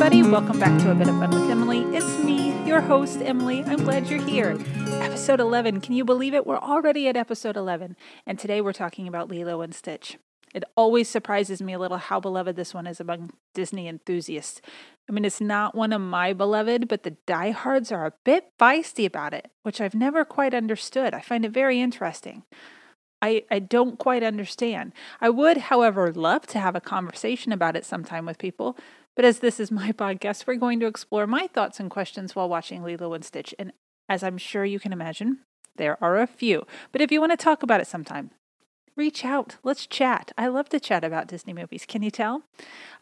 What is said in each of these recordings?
everybody. Welcome back to A Bit of Fun with Emily. It's me, your host, Emily. I'm glad you're here. Episode 11. Can you believe it? We're already at episode 11. And today we're talking about Lilo and Stitch. It always surprises me a little how beloved this one is among Disney enthusiasts. I mean, it's not one of my beloved, but the diehards are a bit feisty about it, which I've never quite understood. I find it very interesting. I, I don't quite understand. I would, however, love to have a conversation about it sometime with people, but as this is my podcast, we're going to explore my thoughts and questions while watching Lilo and Stitch. And as I'm sure you can imagine, there are a few. But if you want to talk about it sometime, reach out. Let's chat. I love to chat about Disney movies. Can you tell?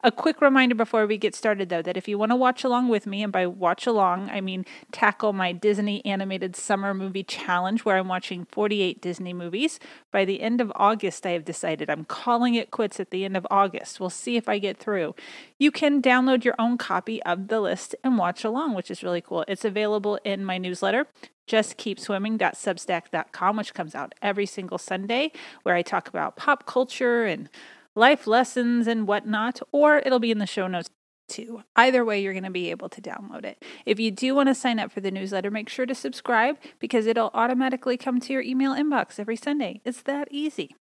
A quick reminder before we get started, though, that if you want to watch along with me, and by watch along, I mean tackle my Disney animated summer movie challenge where I'm watching 48 Disney movies. By the end of August, I have decided I'm calling it quits at the end of August. We'll see if I get through. You can download your own copy of the list and watch along, which is really cool. It's available in my newsletter justkeepswimming.substack.com, which comes out every single Sunday, where I talk about pop culture and life lessons and whatnot, or it'll be in the show notes too. Either way, you're going to be able to download it. If you do want to sign up for the newsletter, make sure to subscribe because it'll automatically come to your email inbox every Sunday. It's that easy.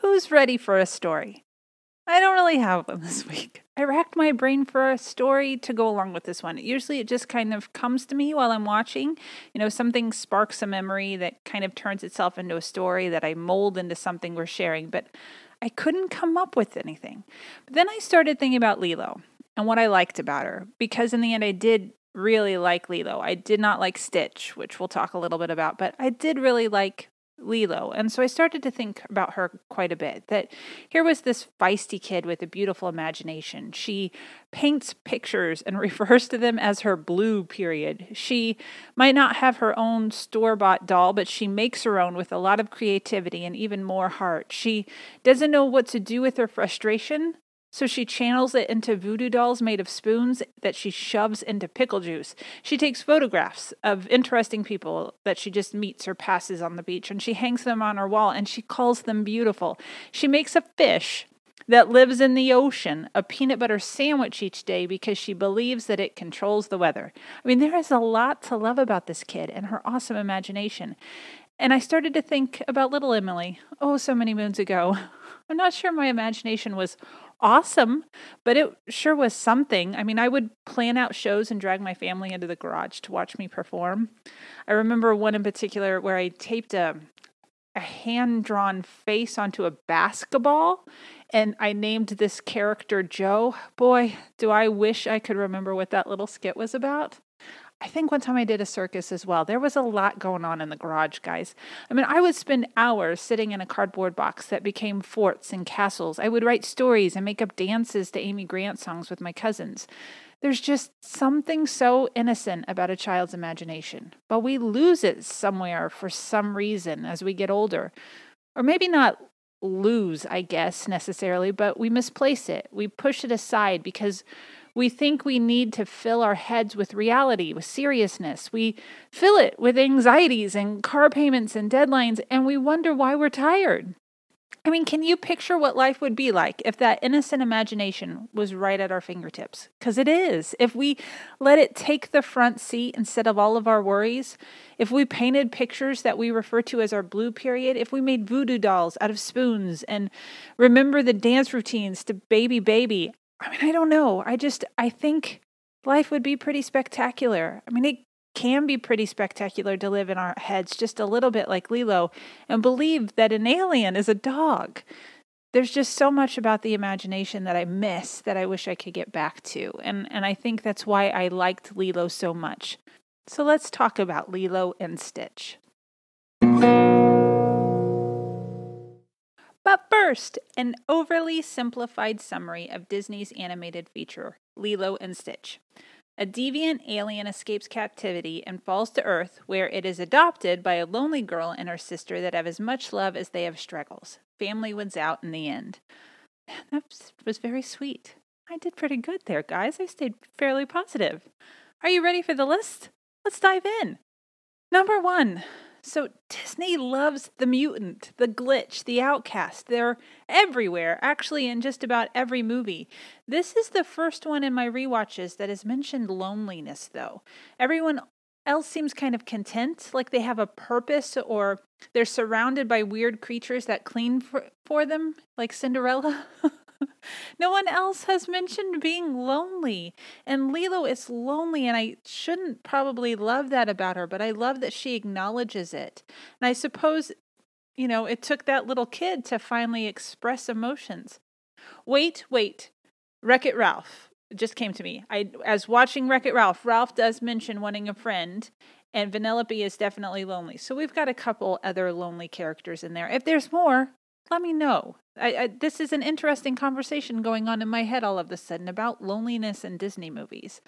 Who's ready for a story? I don't really have one this week. I racked my brain for a story to go along with this one. Usually it just kind of comes to me while I'm watching. You know, something sparks a memory that kind of turns itself into a story that I mold into something we're sharing, but I couldn't come up with anything. But then I started thinking about Lilo and what I liked about her because in the end I did really like Lilo. I did not like Stitch, which we'll talk a little bit about, but I did really like Lilo. And so I started to think about her quite a bit. That here was this feisty kid with a beautiful imagination. She paints pictures and refers to them as her blue period. She might not have her own store bought doll, but she makes her own with a lot of creativity and even more heart. She doesn't know what to do with her frustration, so she channels it into voodoo dolls made of spoons that she shoves into pickle juice. She takes photographs of interesting people that she just meets or passes on the beach and she hangs them on her wall and she calls them beautiful. She makes a fish that lives in the ocean a peanut butter sandwich each day because she believes that it controls the weather. I mean, there is a lot to love about this kid and her awesome imagination. And I started to think about little Emily, oh, so many moons ago. I'm not sure my imagination was awesome, but it sure was something. I mean, I would plan out shows and drag my family into the garage to watch me perform. I remember one in particular where I taped a a hand drawn face onto a basketball and I named this character Joe. Boy, do I wish I could remember what that little skit was about. I think one time I did a circus as well. There was a lot going on in the garage, guys. I mean, I would spend hours sitting in a cardboard box that became forts and castles. I would write stories and make up dances to Amy Grant songs with my cousins. There's just something so innocent about a child's imagination, but we lose it somewhere for some reason as we get older. Or maybe not lose, I guess, necessarily, but we misplace it. We push it aside because we think we need to fill our heads with reality, with seriousness. We fill it with anxieties and car payments and deadlines, and we wonder why we're tired. I mean, can you picture what life would be like if that innocent imagination was right at our fingertips? Because it is. If we let it take the front seat instead of all of our worries, if we painted pictures that we refer to as our blue period, if we made voodoo dolls out of spoons and remember the dance routines to Baby Baby, I mean, I don't know. I just, I think life would be pretty spectacular. I mean, it can be pretty spectacular to live in our heads just a little bit like Lilo and believe that an alien is a dog. There's just so much about the imagination that I miss that I wish I could get back to. And and I think that's why I liked Lilo so much. So let's talk about Lilo and Stitch. But first, an overly simplified summary of Disney's animated feature, Lilo and Stitch. A deviant alien escapes captivity and falls to Earth, where it is adopted by a lonely girl and her sister that have as much love as they have struggles. Family wins out in the end. That was very sweet. I did pretty good there, guys. I stayed fairly positive. Are you ready for the list? Let's dive in. Number one So Disney loves the mutant, the glitch, the outcast. They're everywhere, actually, in just about every movie. This is the first one in my re-watches that has mentioned loneliness, though. Everyone else seems kind of content, like they have a purpose or they're surrounded by weird creatures that clean for, for them, like Cinderella. no one else has mentioned being lonely. And Lilo is lonely, and I shouldn't probably love that about her, but I love that she acknowledges it. And I suppose, you know, it took that little kid to finally express emotions. Wait, wait. Wreck It Ralph just came to me. I as watching Wreck It Ralph, Ralph does mention wanting a friend, and Vanellope is definitely lonely. So we've got a couple other lonely characters in there. If there's more, let me know. I, I, this is an interesting conversation going on in my head all of a sudden about loneliness in Disney movies.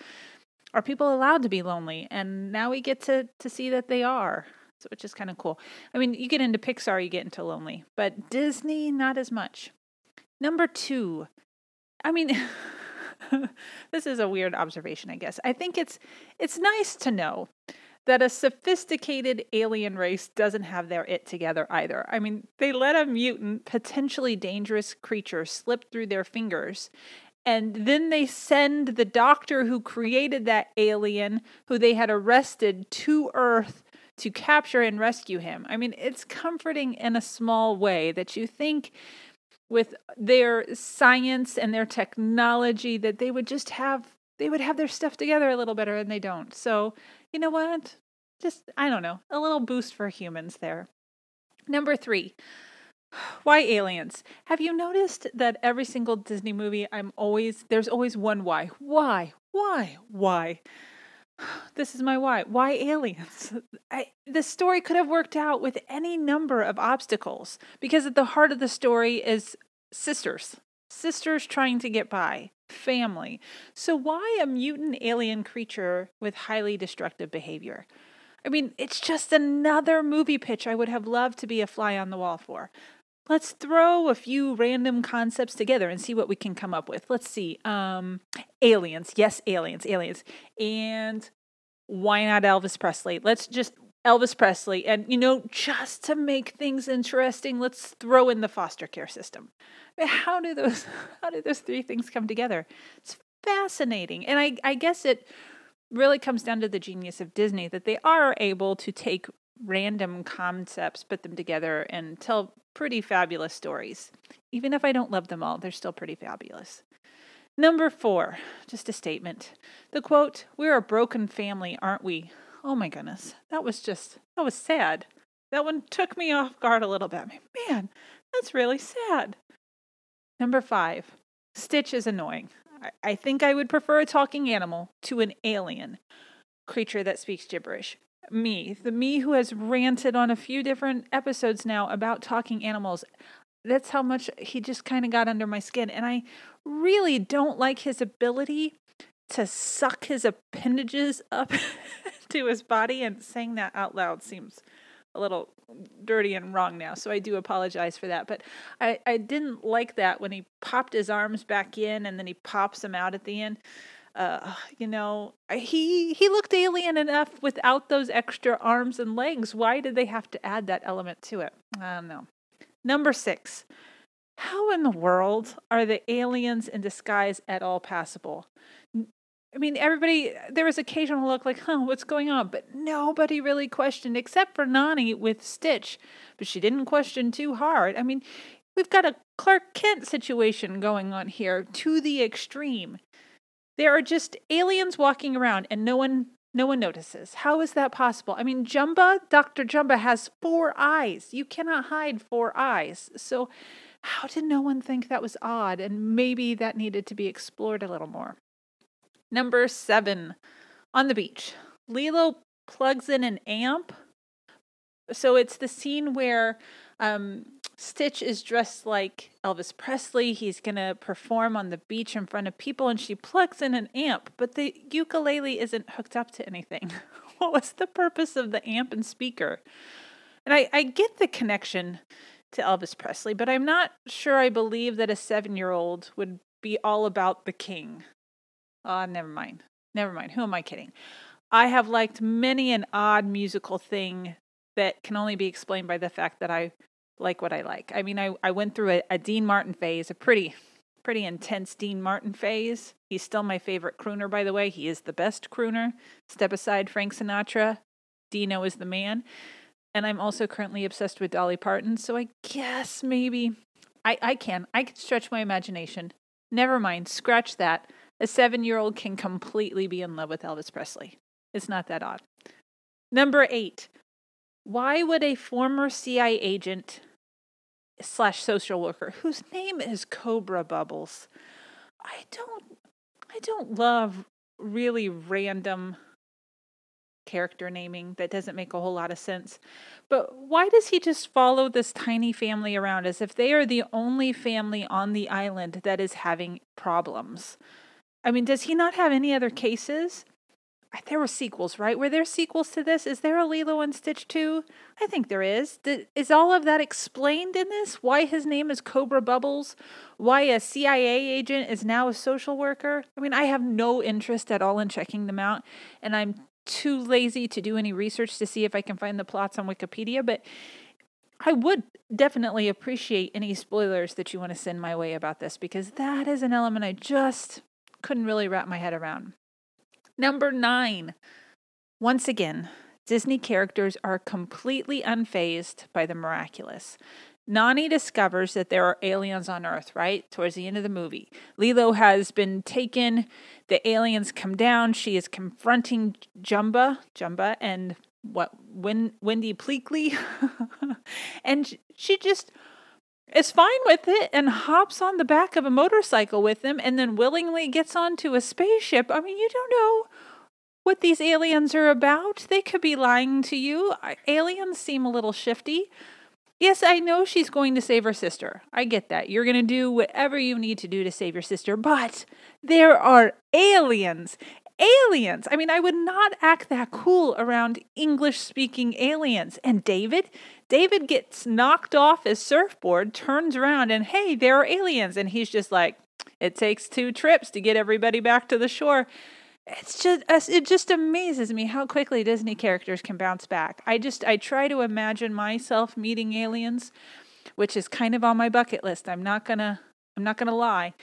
Are people allowed to be lonely? And now we get to to see that they are. So which is kind of cool. I mean, you get into Pixar, you get into lonely, but Disney not as much. Number 2. I mean, this is a weird observation, I guess. I think it's it's nice to know that a sophisticated alien race doesn't have their it together either. I mean, they let a mutant, potentially dangerous creature slip through their fingers. And then they send the doctor who created that alien, who they had arrested, to Earth to capture and rescue him. I mean, it's comforting in a small way that you think with their science and their technology that they would just have they would have their stuff together a little better and they don't. So, you know what? Just I don't know, a little boost for humans there. Number 3. Why aliens? Have you noticed that every single Disney movie I'm always there's always one why. Why? Why? Why? This is my why. Why aliens? I, the story could have worked out with any number of obstacles because at the heart of the story is sisters. Sisters trying to get by, family. So, why a mutant alien creature with highly destructive behavior? I mean, it's just another movie pitch I would have loved to be a fly on the wall for. Let's throw a few random concepts together and see what we can come up with. Let's see. Um, aliens. Yes, aliens, aliens. And why not Elvis Presley? Let's just Elvis Presley. And, you know, just to make things interesting, let's throw in the foster care system. How do those how do those three things come together? It's fascinating. And I, I guess it really comes down to the genius of Disney that they are able to take random concepts, put them together, and tell pretty fabulous stories. Even if I don't love them all, they're still pretty fabulous. Number four, just a statement. The quote, We're a broken family, aren't we? Oh my goodness. That was just, that was sad. That one took me off guard a little bit. Man, that's really sad. Number five, Stitch is annoying. I, I think I would prefer a talking animal to an alien creature that speaks gibberish me, the me who has ranted on a few different episodes now about talking animals. That's how much he just kind of got under my skin. And I really don't like his ability to suck his appendages up to his body. And saying that out loud seems a little dirty and wrong now. So I do apologize for that. But I, I didn't like that when he popped his arms back in and then he pops them out at the end uh, you know, he he looked alien enough without those extra arms and legs. Why did they have to add that element to it? I don't know. Number six. How in the world are the aliens in disguise at all passable? I mean, everybody, there was occasional look like, huh, what's going on? But nobody really questioned, except for Nani with Stitch. But she didn't question too hard. I mean, we've got a Clark Kent situation going on here to the extreme. There are just aliens walking around and no one no one notices. How is that possible? I mean, Jumba, Dr. Jumba has four eyes. You cannot hide four eyes. So how did no one think that was odd and maybe that needed to be explored a little more? Number 7. On the beach. Lilo plugs in an amp. So it's the scene where um, Stitch is dressed like Elvis Presley. He's to perform on the beach in front of people, and she plugs in an amp, but the ukulele isn't hooked up to anything. what was the purpose of the amp and speaker? And I, I get the connection to Elvis Presley, but I'm not sure I believe that a seven year old would be all about the king. Ah, never mind. Never mind. Who am I kidding? I have liked many an odd musical thing that can only be explained by the fact that I like what I like. I mean, I, I went through a, a Dean Martin phase, a pretty pretty intense Dean Martin phase. He's still my favorite crooner, by the way. He is the best crooner. Step aside Frank Sinatra. Dino is the man. And I'm also currently obsessed with Dolly Parton. So I guess maybe I, I can. I can stretch my imagination. Never mind. Scratch that. A seven year old can completely be in love with Elvis Presley. It's not that odd. Number eight. Why would a former CIA agent slash social worker whose name is Cobra Bubbles. I don't I don't love really random character naming that doesn't make a whole lot of sense. But why does he just follow this tiny family around as if they are the only family on the island that is having problems? I mean, does he not have any other cases? there were sequels, right? Were there sequels to this? Is there a Lilo and Stitch 2? I think there is. Is all of that explained in this? Why his name is Cobra Bubbles? Why a CIA agent is now a social worker? I mean, I have no interest at all in checking them out, and I'm too lazy to do any research to see if I can find the plots on Wikipedia, but I would definitely appreciate any spoilers that you want to send my way about this because that is an element I just couldn't really wrap my head around. Number nine. Once again, Disney characters are completely unfazed by the miraculous. Nani discovers that there are aliens on Earth, right? Towards the end of the movie. Lilo has been taken. The aliens come down. She is confronting Jumba, Jumba, and what, Win, Wendy Pleakley. and she just is fine with it and hops on the back of a motorcycle with them and then willingly gets onto a spaceship. I mean, you don't know what these aliens are about. They could be lying to you. Aliens seem a little shifty. Yes, I know she's going to save her sister. I get that. You're going to do whatever you need to do to save your sister, but there are aliens. Aliens. I mean, I would not act that cool around English speaking aliens. And David, David gets knocked off his surfboard, turns around, and hey, there are aliens. And he's just like, it takes two trips to get everybody back to the shore. It's just uh, it just amazes me how quickly Disney characters can bounce back. I just I try to imagine myself meeting aliens, which is kind of on my bucket list. I'm not gonna I'm not gonna lie.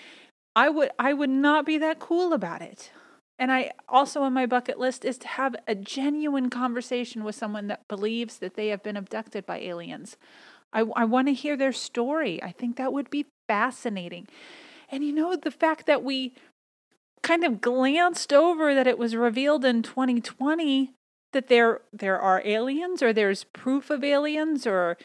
I would I would not be that cool about it. And I also on my bucket list is to have a genuine conversation with someone that believes that they have been abducted by aliens. I, I want to hear their story. I think that would be fascinating. And you know, the fact that we kind of glanced over that it was revealed in 2020 that there there are aliens or there's proof of aliens or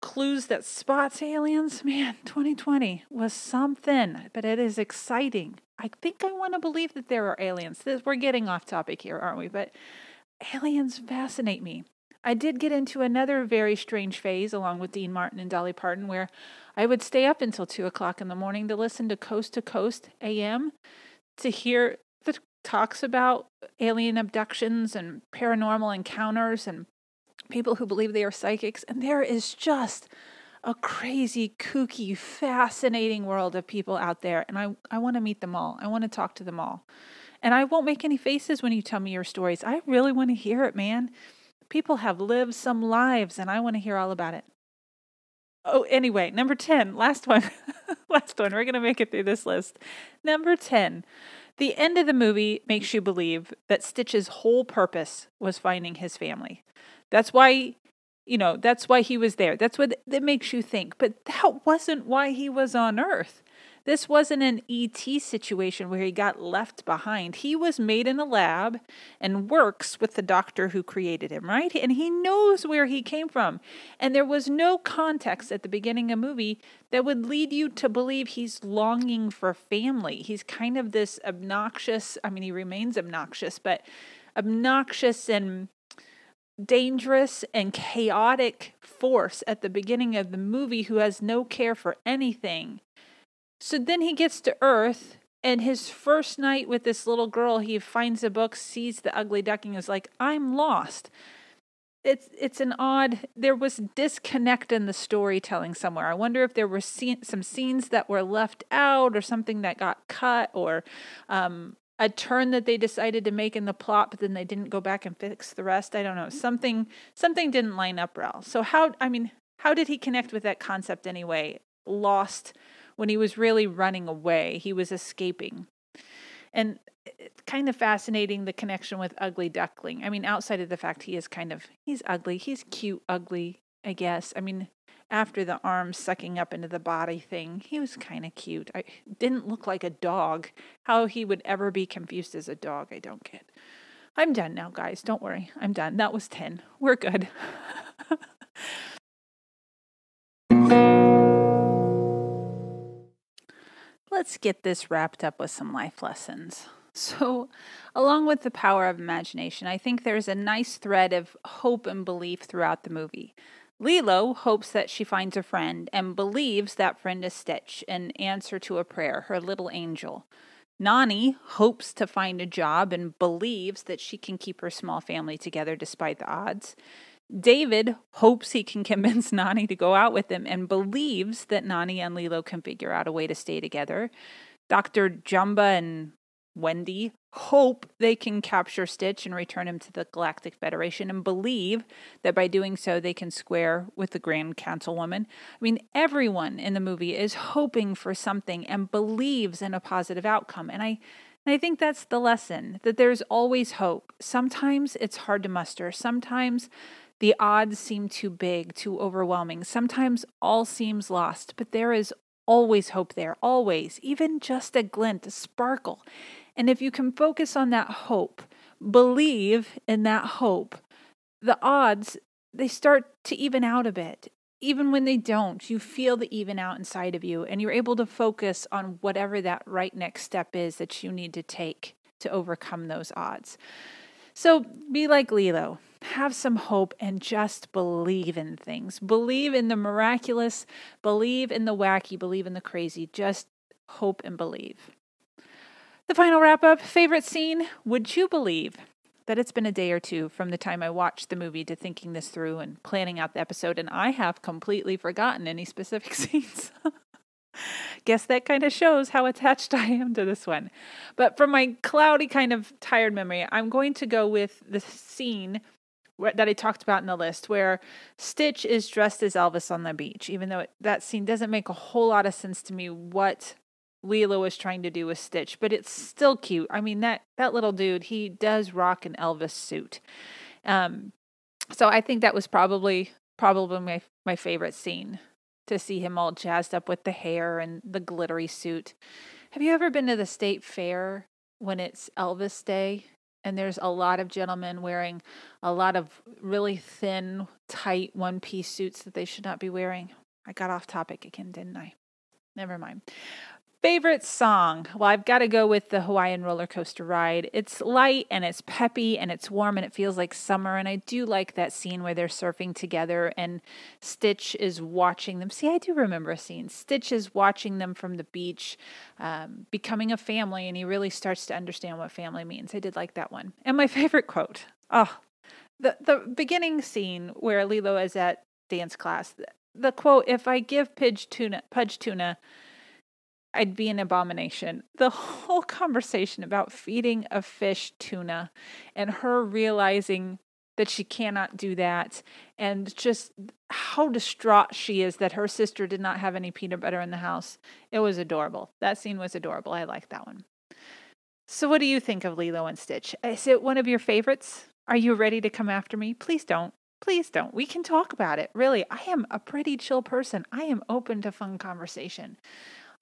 clues that spots aliens man 2020 was something but it is exciting I think I want to believe that there are aliens. This, we're getting off topic here, aren't we? But aliens fascinate me. I did get into another very strange phase along with Dean Martin and Dolly Parton where I would stay up until two o'clock in the morning to listen to Coast to Coast AM to hear the talks about alien abductions and paranormal encounters and people who believe they are psychics. And there is just a crazy, kooky, fascinating world of people out there. And I, I want to meet them all. I want to talk to them all. And I won't make any faces when you tell me your stories. I really want to hear it, man. People have lived some lives, and I want to hear all about it. Oh, anyway, number 10, last one. last one. We're going to make it through this list. Number 10. The end of the movie makes you believe that Stitch's whole purpose was finding his family. That's why you know, that's why he was there. That's what that makes you think. But that wasn't why he was on Earth. This wasn't an ET situation where he got left behind. He was made in a lab and works with the doctor who created him, right? And he knows where he came from. And there was no context at the beginning of the movie that would lead you to believe he's longing for family. He's kind of this obnoxious, I mean, he remains obnoxious, but obnoxious and dangerous and chaotic force at the beginning of the movie who has no care for anything. So then he gets to Earth, and his first night with this little girl, he finds a book, sees the ugly duckling, is like, I'm lost. It's it's an odd. There was disconnect in the storytelling somewhere. I wonder if there were scene, some scenes that were left out, or something that got cut, or um, a turn that they decided to make in the plot, but then they didn't go back and fix the rest. I don't know. Something something didn't line up well. So how I mean, how did he connect with that concept anyway? Lost when he was really running away. He was escaping. And it's kind of fascinating the connection with Ugly Duckling. I mean, outside of the fact he is kind of he's ugly, he's cute, ugly, I guess. I mean, after the arms sucking up into the body thing, he was kind of cute. I didn't look like a dog. How he would ever be confused as a dog, I don't get. I'm done now, guys. Don't worry. I'm done. That was 10. We're good. Let's get this wrapped up with some life lessons. So, along with the power of imagination, I think there's a nice thread of hope and belief throughout the movie. Lilo hopes that she finds a friend and believes that friend is Stitch, in answer to a prayer, her little angel. Nani hopes to find a job and believes that she can keep her small family together despite the odds. David hopes he can convince Nani to go out with him and believes that Nani and Lilo can figure out a way to stay together. Dr. Jumba and Wendy hope they can capture Stitch and return him to the Galactic Federation and believe that by doing so they can square with the Grand Councilwoman. I mean, everyone in the movie is hoping for something and believes in a positive outcome. And I I think that's the lesson that there's always hope. Sometimes it's hard to muster. Sometimes the odds seem too big, too overwhelming. Sometimes all seems lost, but there is always hope there, always, even just a glint, a sparkle. And if you can focus on that hope, believe in that hope, the odds, they start to even out a bit. Even when they don't, you feel the even out inside of you, and you're able to focus on whatever that right next step is that you need to take to overcome those odds. So be like Lilo. Have some hope and just believe in things. Believe in the miraculous, believe in the wacky, believe in the crazy. Just hope and believe. The final wrap up favorite scene Would you believe that it's been a day or two from the time I watched the movie to thinking this through and planning out the episode, and I have completely forgotten any specific scenes? Guess that kind of shows how attached I am to this one. But from my cloudy, kind of tired memory, I'm going to go with the scene that I talked about in the list, where Stitch is dressed as Elvis on the beach, even though it, that scene doesn't make a whole lot of sense to me what Lilo was trying to do with Stitch, but it's still cute. I mean that that little dude, he does rock an Elvis suit. Um, so I think that was probably probably my my favorite scene to see him all jazzed up with the hair and the glittery suit. Have you ever been to the state fair when it's Elvis Day? And there's a lot of gentlemen wearing a lot of really thin, tight one piece suits that they should not be wearing. I got off topic again, didn't I? Never mind. Favorite song? Well, I've got to go with the Hawaiian roller coaster ride. It's light and it's peppy and it's warm and it feels like summer. And I do like that scene where they're surfing together and Stitch is watching them. See, I do remember a scene. Stitch is watching them from the beach, um, becoming a family, and he really starts to understand what family means. I did like that one. And my favorite quote oh, the, the beginning scene where Lilo is at dance class. The quote, if I give Pidge tuna, Pudge tuna, I'd be an abomination. The whole conversation about feeding a fish tuna and her realizing that she cannot do that and just how distraught she is that her sister did not have any peanut butter in the house. It was adorable. That scene was adorable. I like that one. So, what do you think of Lilo and Stitch? Is it one of your favorites? Are you ready to come after me? Please don't. Please don't. We can talk about it. Really, I am a pretty chill person. I am open to fun conversation.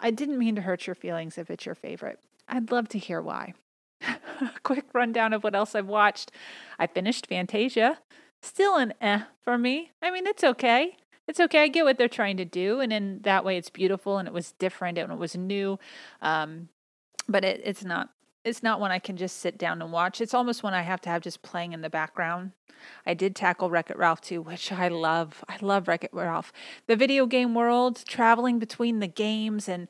I didn't mean to hurt your feelings if it's your favorite. I'd love to hear why. Quick rundown of what else I've watched. I finished Fantasia. Still an eh for me. I mean, it's okay. It's okay. I get what they're trying to do, and in that way, it's beautiful and it was different and it was new. Um, but it, it's not it's not one I can just sit down and watch. It's almost one I have to have just playing in the background. I did tackle Wreck It Ralph too, which I love. I love Wreck It Ralph. The video game world, traveling between the games and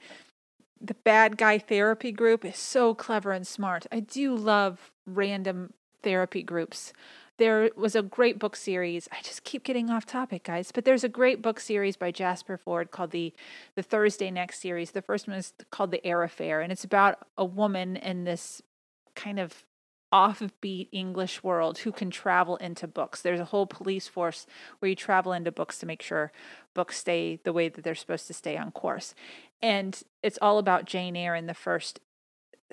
the bad guy therapy group is so clever and smart. I do love random therapy groups. There was a great book series. I just keep getting off topic, guys. But there's a great book series by Jasper Fforde called the the Thursday Next series. The first one is called The Eyre Affair, and it's about a woman in this kind of offbeat English world who can travel into books. There's a whole police force where you travel into books to make sure books stay the way that they're supposed to stay on course. And it's all about Jane Eyre in the first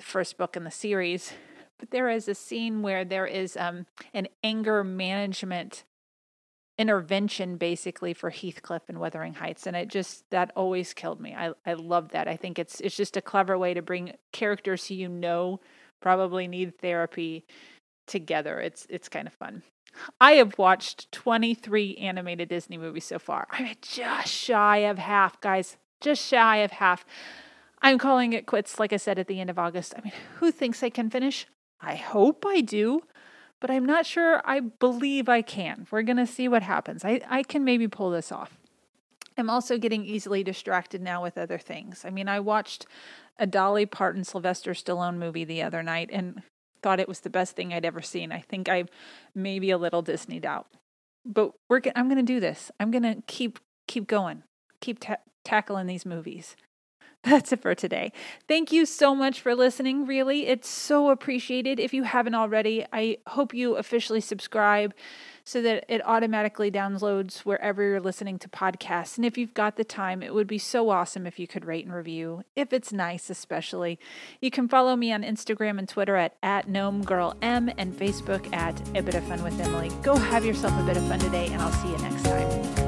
first book in the series. But there is a scene where there is um, an anger management intervention basically for Heathcliff and Wuthering Heights and it just that always killed me. I I love that. I think it's it's just a clever way to bring characters who you know probably need therapy together. It's it's kind of fun. I have watched 23 animated Disney movies so far. I'm just shy of half, guys. Just shy of half. I'm calling it quits, like I said at the end of August. I mean, who thinks I can finish? I hope I do, but I'm not sure I believe I can. We're going to see what happens. I, I can maybe pull this off. I'm also getting easily distracted now with other things. I mean, I watched a Dolly Parton Sylvester Stallone movie the other night and thought it was the best thing I'd ever seen. I think I'm maybe a little Disneyed out. But we're I'm going to do this. I'm going to keep keep going. Keep ta- tackling these movies. That's it for today. Thank you so much for listening. Really, it's so appreciated. If you haven't already, I hope you officially subscribe so that it automatically downloads wherever you're listening to podcasts. And if you've got the time, it would be so awesome if you could rate and review, if it's nice, especially. You can follow me on Instagram and Twitter at, at GnomeGirlM and Facebook at A Bit of Fun with Emily. Go have yourself a bit of fun today, and I'll see you next time.